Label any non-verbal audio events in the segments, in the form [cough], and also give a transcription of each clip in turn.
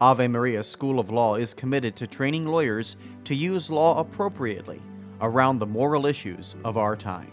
Ave Maria School of Law is committed to training lawyers to use law appropriately around the moral issues of our time.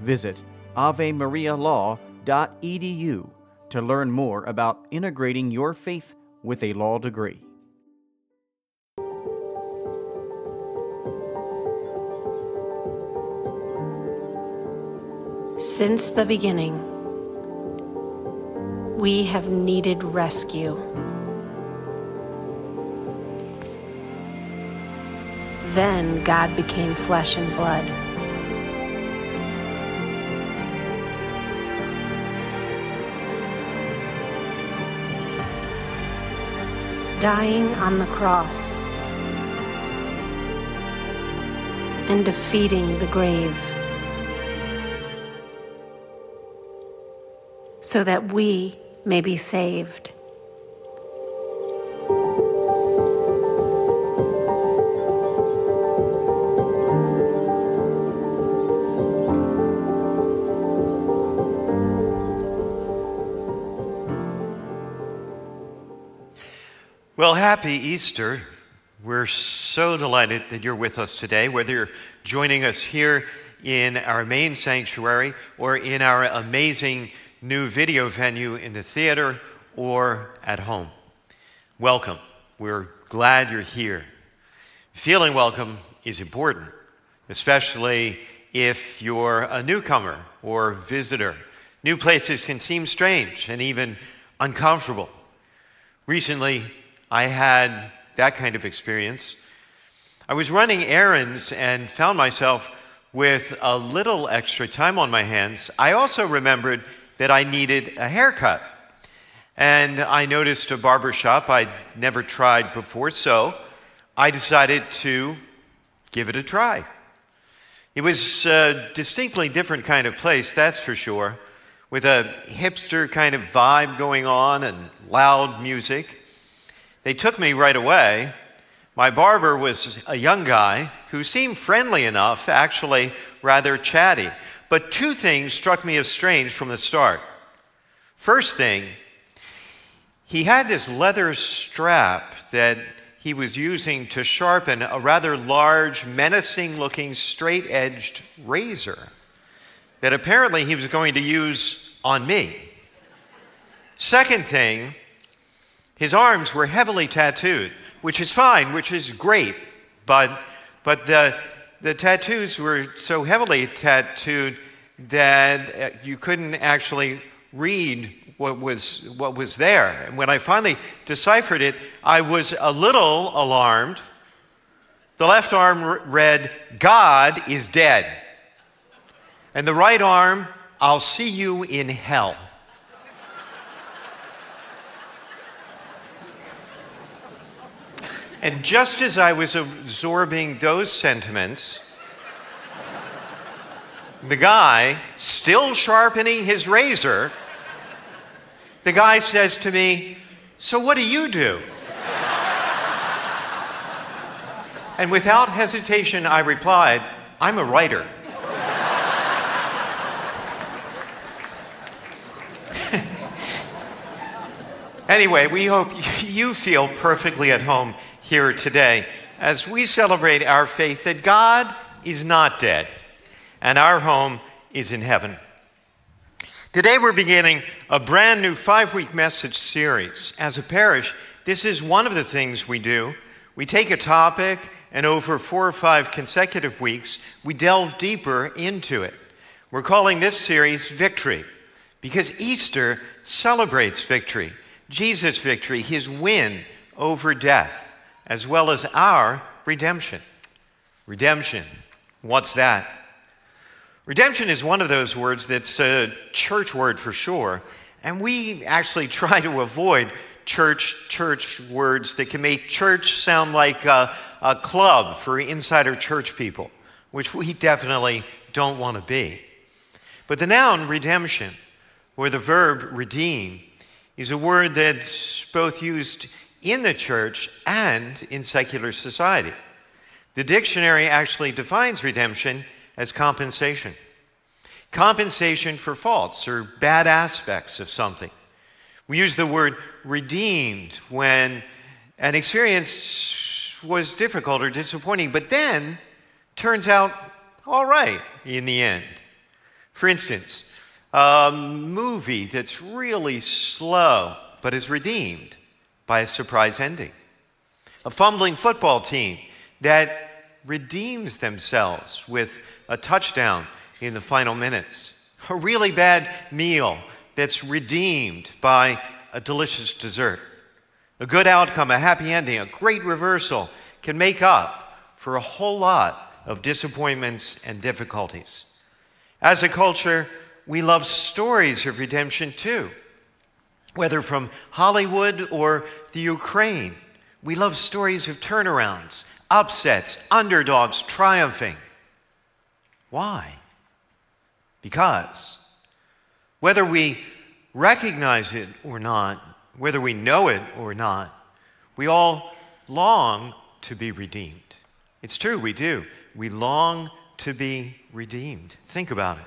Visit avemarialaw.edu to learn more about integrating your faith with a law degree. Since the beginning, we have needed rescue. Then God became flesh and blood. Dying on the cross and defeating the grave. so that we may be saved. Well, happy Easter. We're so delighted that you're with us today, whether you're joining us here in our main sanctuary or in our amazing new video venue in the theater or at home. Welcome. We're glad you're here. Feeling welcome is important, especially if you're a newcomer or visitor. New places can seem strange and even uncomfortable. Recently, I had that kind of experience. I was running errands and found myself with a little extra time on my hands. I also remembered that I needed a haircut. And I noticed a barber shop I'd never tried before, so I decided to give it a try. It was a distinctly different kind of place, that's for sure, with a hipster kind of vibe going on and loud music. They took me right away. My barber was a young guy who seemed friendly enough, actually rather chatty. But two things struck me as strange from the start. First thing, he had this leather strap that he was using to sharpen a rather large, menacing looking, straight edged razor that apparently he was going to use on me. Second thing, his arms were heavily tattooed, which is fine, which is great, but, but the, the tattoos were so heavily tattooed that uh, you couldn't actually read what was, what was there. And when I finally deciphered it, I was a little alarmed. The left arm read, God is dead. And the right arm, I'll see you in hell. And just as I was absorbing those sentiments, the guy, still sharpening his razor, the guy says to me, So what do you do? and without hesitation, I replied, I'm a writer. [laughs] anyway, we hope [laughs] you feel perfectly at home here today as we celebrate our faith that God is not dead and our home is in heaven. Today, we're beginning a brand new five week message series. As a parish, this is one of the things we do. We take a topic, and over four or five consecutive weeks, we delve deeper into it. We're calling this series Victory because Easter celebrates victory, Jesus' victory, his win over death, as well as our redemption. Redemption, what's that? Redemption is one of those words that's a church word for sure, and we actually [laughs] try to avoid church church words that can make church sound like a, a club for insider church people, which we definitely don't want to be. But the noun redemption, or the verb redeem, is a word that's both used in the church and in secular society. The dictionary actually defines redemption as compensation. Compensation for faults or bad aspects of something. We use the word redeemed when an experience was difficult or disappointing, but then turns out all right in the end. For instance, a movie that's really slow but is redeemed by a surprise ending. A fumbling football team that redeems themselves with a touchdown in the final minutes. A really bad meal that's redeemed by a delicious dessert. A good outcome, a happy ending, a great reversal can make up for a whole lot of disappointments and difficulties. As a culture, we love stories of redemption too. Whether from Hollywood or the Ukraine, we love stories of turnarounds, upsets, underdogs triumphing. Why? Because whether we recognize it or not, whether we know it or not, we all long to be redeemed. It's true, we do. We long to be redeemed. Think about it.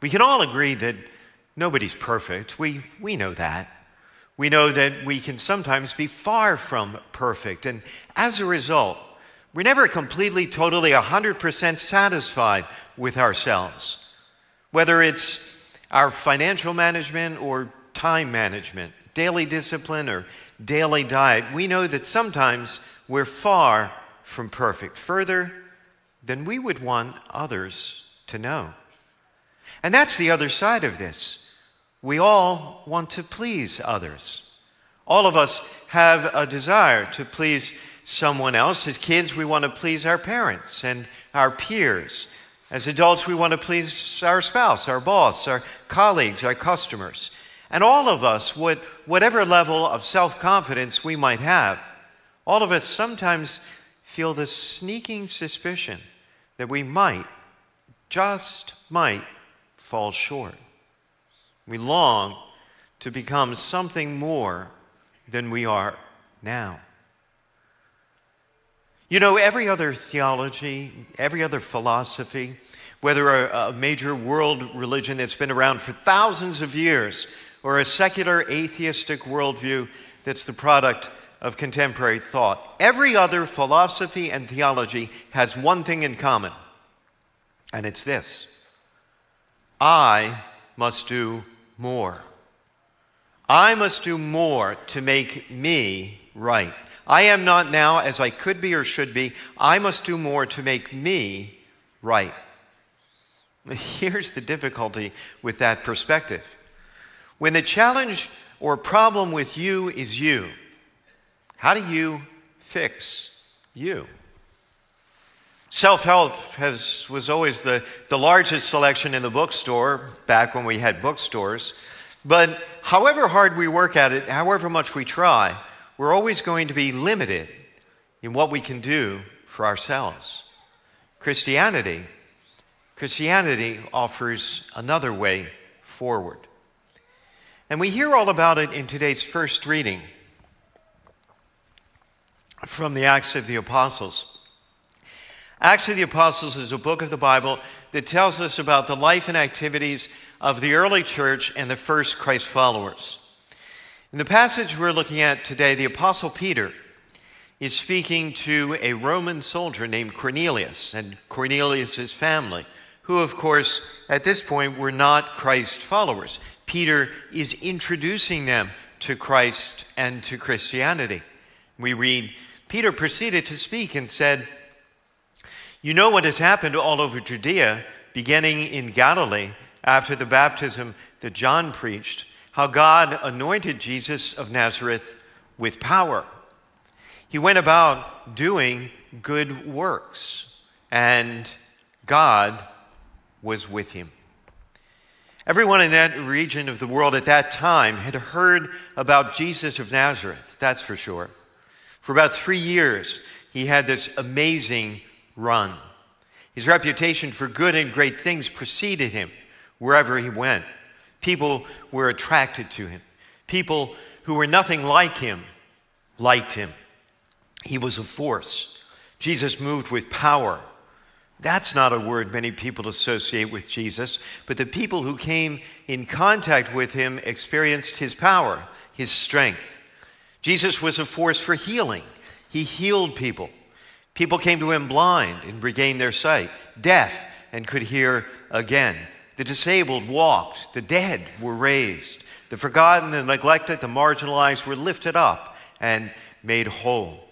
We can all agree that nobody's perfect. We, we know that. We know that we can sometimes be far from perfect. And as a result, we're never completely, totally, 100% satisfied with ourselves whether it's our financial management or time management, daily discipline or daily diet, we know that sometimes we're far from perfect, further than we would want others to know. And that's the other side of this. We all want to please others. All of us have a desire to please someone else. As kids, we want to please our parents and our peers. As adults, we want to please our spouse, our boss, our colleagues, our customers. And all of us, whatever level of self confidence we might have, all of us sometimes feel this sneaking suspicion that we might, just might, fall short. We long to become something more than we are now. You know, every other theology, every other philosophy, whether a, a, major world religion that's been around for thousands of years or a secular atheistic worldview that's the product of contemporary thought, every other philosophy and theology has one thing in common, and it's this I must do more. I must do more to make me right. I am not now as I could be or should be. I must do more to make me right. [laughs] Here's the difficulty with that perspective. When the challenge or problem with you is you, how do you fix you? Self help was always the, the largest selection in the bookstore back when we had bookstores. But however hard we work at it, however much we try, we're always going to be limited in what we can do for ourselves. Christianity, Christianity offers another way forward. And we hear all about it in today's first reading from the Acts of the Apostles. Acts of the Apostles is a book of the Bible that tells us about the life and activities of the early church and the first Christ followers. In the passage we're looking at today, the Apostle Peter is speaking to a Roman soldier named Cornelius and Cornelius' family, who, of course, at this point were not Christ followers. Peter is introducing them to Christ and to Christianity. We read, Peter proceeded to speak and said, You know what has happened all over Judea beginning in Galilee after the baptism that John preached, how God anointed Jesus of Nazareth with power. He went about doing good works, and God was with him. Everyone in that region of the world at that time had heard about Jesus of Nazareth, that's for sure. For about three years, he had this amazing run. His reputation for good and great things preceded him wherever he went. People were attracted to him. People who were nothing like him liked him. He was a force. Jesus moved with power. That's not a word many people associate with Jesus, but the people who came in contact with him experienced his power, his strength. Jesus was a force for healing. He healed people. People came to him blind and regained their sight, deaf and could hear again. The disabled walked, the dead were raised, the forgotten, the neglected, the marginalized were lifted up and made whole.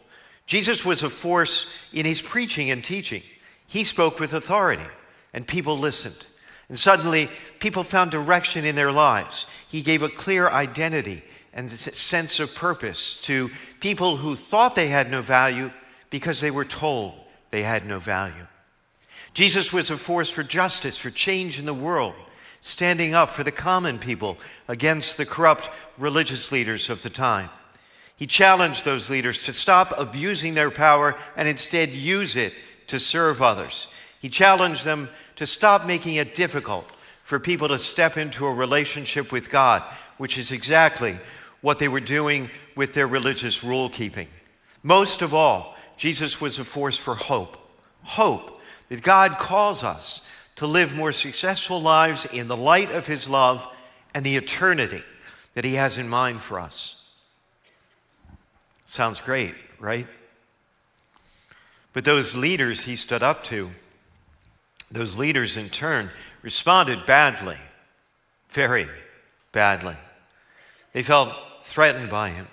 Jesus was a force in his preaching and teaching. He spoke with authority, and people listened. And suddenly, people found direction in their lives. He gave a clear identity and sense of purpose to people who thought they had no value because they were told they had no value. Jesus was a force for justice, for change in the world, standing up for the common people against the corrupt religious leaders of the time. He challenged those leaders to stop abusing their power and instead use it to serve others. He challenged them to stop making it difficult for people to step into a relationship with God, which is exactly what they were doing with their religious rule keeping. Most of all, Jesus was a force for hope. Hope that God calls us to live more successful lives in the light of His love and the eternity that He has in mind for us. Sounds great, right? But those leaders he stood up to, those leaders in turn responded badly, very badly. They felt threatened by him,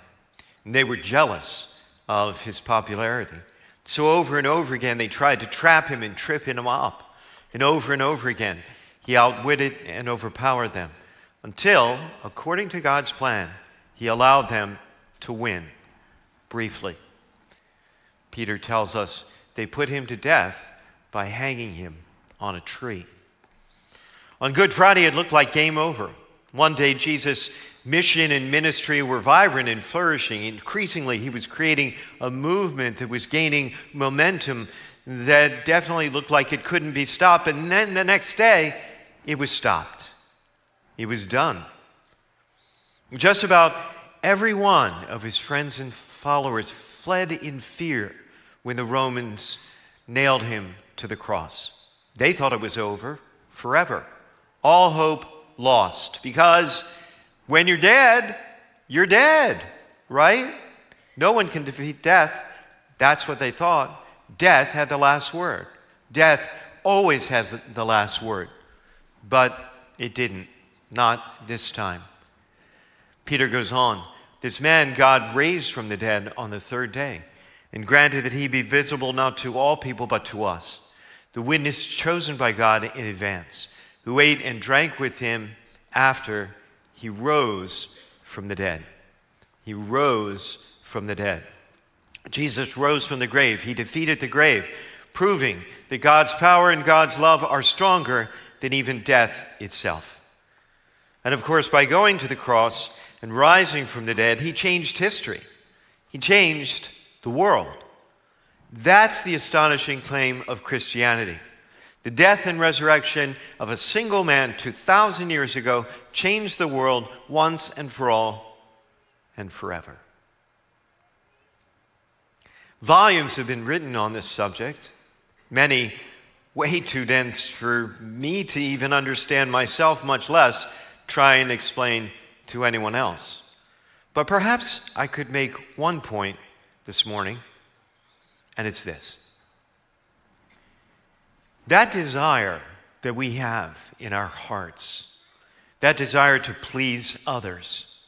and they were jealous of his popularity. So, over and over again, they tried to trap him and trip him up. And over and over again, he outwitted and overpowered them until, according to God's plan, he allowed them to win briefly. Peter tells us they put him to death by hanging him on a tree. On Good Friday, it looked like game over. One day, Jesus' mission and ministry were vibrant and flourishing. Increasingly, he was creating a movement that was gaining momentum that definitely looked like it couldn't be stopped. And then the next day, it was stopped. It was done. Just about every one of his friends and followers fled in fear when the Romans nailed him to the cross. They thought it was over forever. All hope lost because when you're dead, you're dead, right? No one can defeat death. That's what they thought. Death had the last word. Death always has the last word. But it didn't, not this time. Peter goes on this man God raised from the dead on the third day and granted that he be visible not to all people but to us, the witness chosen by God in advance, who ate and drank with him after he rose from the dead. He rose from the dead. Jesus rose from the grave. He defeated the grave, proving that God's power and God's love are stronger than even death itself. And of course, by going to the cross, and rising from the dead, he changed history. He changed the world. That's the astonishing claim of Christianity. The death and resurrection of a single man 2,000 years ago changed the world once and for all and forever. Volumes have been written on this subject, many way too dense for me to even understand myself, much less try and explain to anyone else. But perhaps I could make one point this morning, and it's this that desire that we have in our hearts, that desire to please others,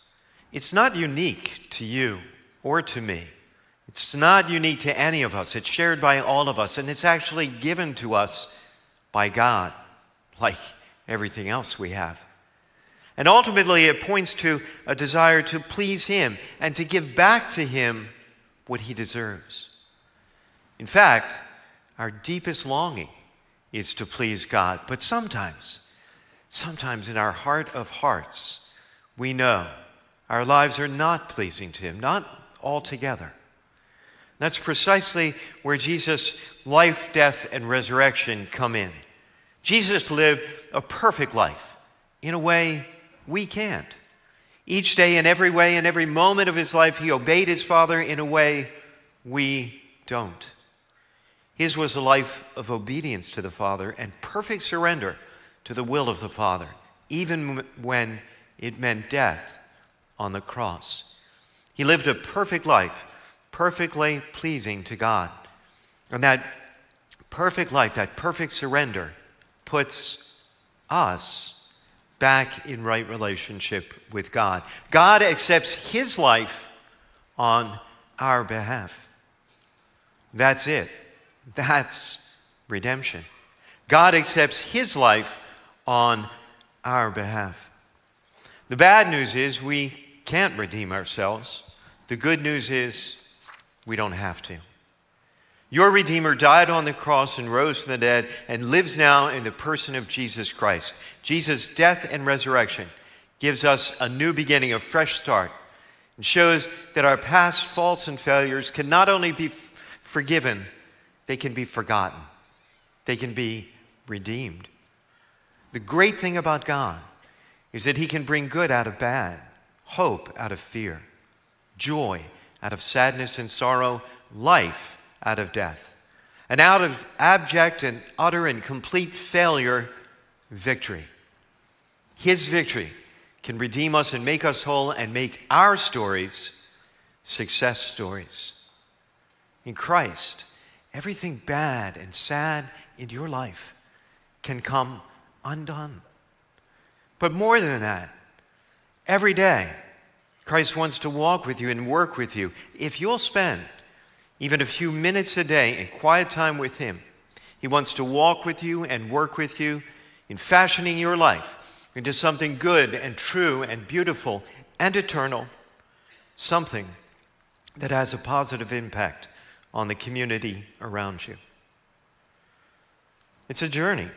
it's not unique to you or to me. It's not unique to any of us. It's shared by all of us, and it's actually given to us by God. [laughs] like everything else we have. And ultimately, it points to a desire to please Him and to give back to Him what He deserves. In fact, our deepest longing is to please God. But sometimes, sometimes in our heart of hearts, we know our lives are not pleasing to Him, not altogether. That's precisely where Jesus' life, death, and resurrection come in. Jesus lived a perfect life in a way we can't. Each day, in every way, in every moment of his life, he obeyed his Father in a way we don't. His was a life of obedience to the Father and perfect surrender to the will of the Father, even when it meant death on the cross. He lived a perfect life, perfectly pleasing to God. And that perfect life, that perfect surrender, puts us back in right relationship with God. God accepts his life on our behalf. That's it. That's redemption. God accepts his life on our behalf. The bad news is we can't redeem ourselves. The good news is we don't have to. Your Redeemer died on the cross and rose from the dead and lives now in the person of Jesus Christ. Jesus' death and resurrection gives us a new beginning, a fresh start, and shows that our past faults and failures can not only be forgiven, they can be forgotten, they can be redeemed. The great thing about God is that He can bring good out of bad, hope out of fear, joy out of sadness and sorrow, life out of death. And out of abject and utter and complete failure, victory. His victory can redeem us and make us whole and make our stories success stories. In Christ, everything bad and sad in your life can come undone. But more than that, every day, Christ wants to walk with you and work with you if you'll spend even a few minutes a day in quiet time with Him. He wants to walk with you and work with you in fashioning your life into something good and true and beautiful and eternal, something that has a positive impact on the community around you. It's a journey.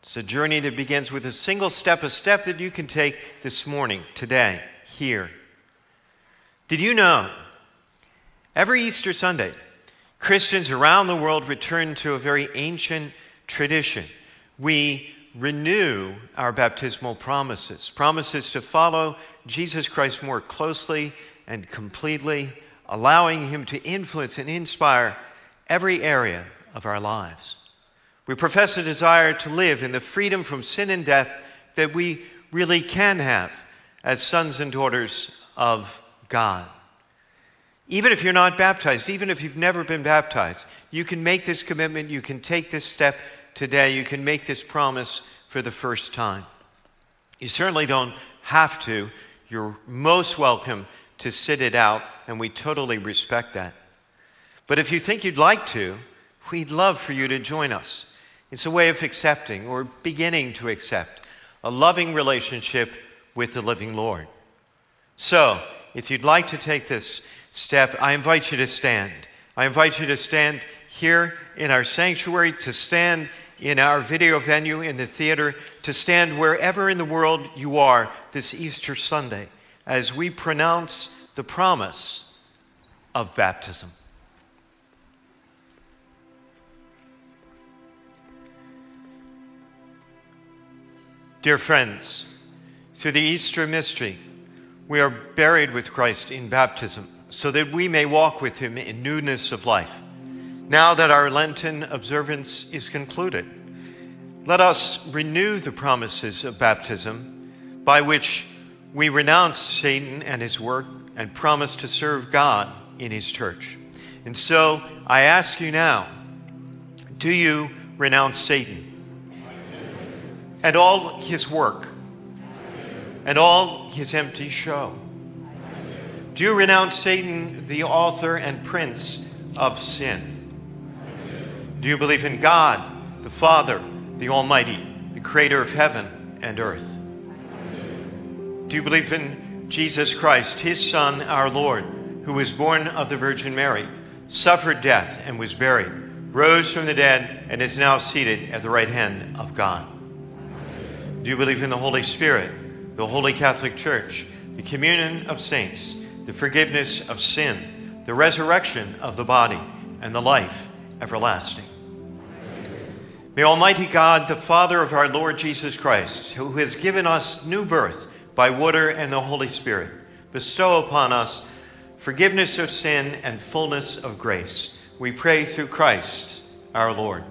It's a journey that begins with a single step, a step that you can take this morning, today, here. Did you know Every Easter Sunday, Christians around the world return to a very ancient tradition. We renew our baptismal promises, promises to follow Jesus Christ more closely and completely, allowing Him to influence and inspire every area of our lives. We profess a desire to live in the freedom from sin and death that we really can have as sons and daughters of God. Even if you're not baptized, even if you've never been baptized, you can make this commitment, you can take this step today, you can make this promise for the first time. You certainly don't have to. You're most welcome to sit it out, and we totally respect that. But if you think you'd like to, we'd love for you to join us. It's a way of accepting or beginning to accept a loving relationship with the living Lord. So, if you'd like to take this step, I invite you to stand. I invite you to stand here in our sanctuary, to stand in our video venue in the theater, to stand wherever in the world you are this Easter Sunday as we pronounce the promise of baptism. Dear friends, through the Easter mystery, we are buried with Christ in baptism so that we may walk with him in newness of life. Now that our Lenten observance is concluded, let us renew the promises of baptism by which we renounce Satan and his work and promise to serve God in his church. And so I ask you now do you renounce Satan and all his work and all his empty show? Do you renounce Satan, the author and prince of sin? Do you believe in God, the Father, the Almighty, the creator of heaven and earth? Do you believe in Jesus Christ, his Son, our Lord, who was born of the Virgin Mary, suffered death, and was buried, rose from the dead, and is now seated at the right hand of God? Do you believe in the Holy Spirit, the Holy Catholic Church, the communion of saints, the forgiveness of sin, the resurrection of the body, and the life everlasting? May Almighty God, the Father of our Lord Jesus Christ, who has given us new birth by water and the Holy Spirit, bestow upon us forgiveness of sin and fullness of grace. We pray through Christ our Lord.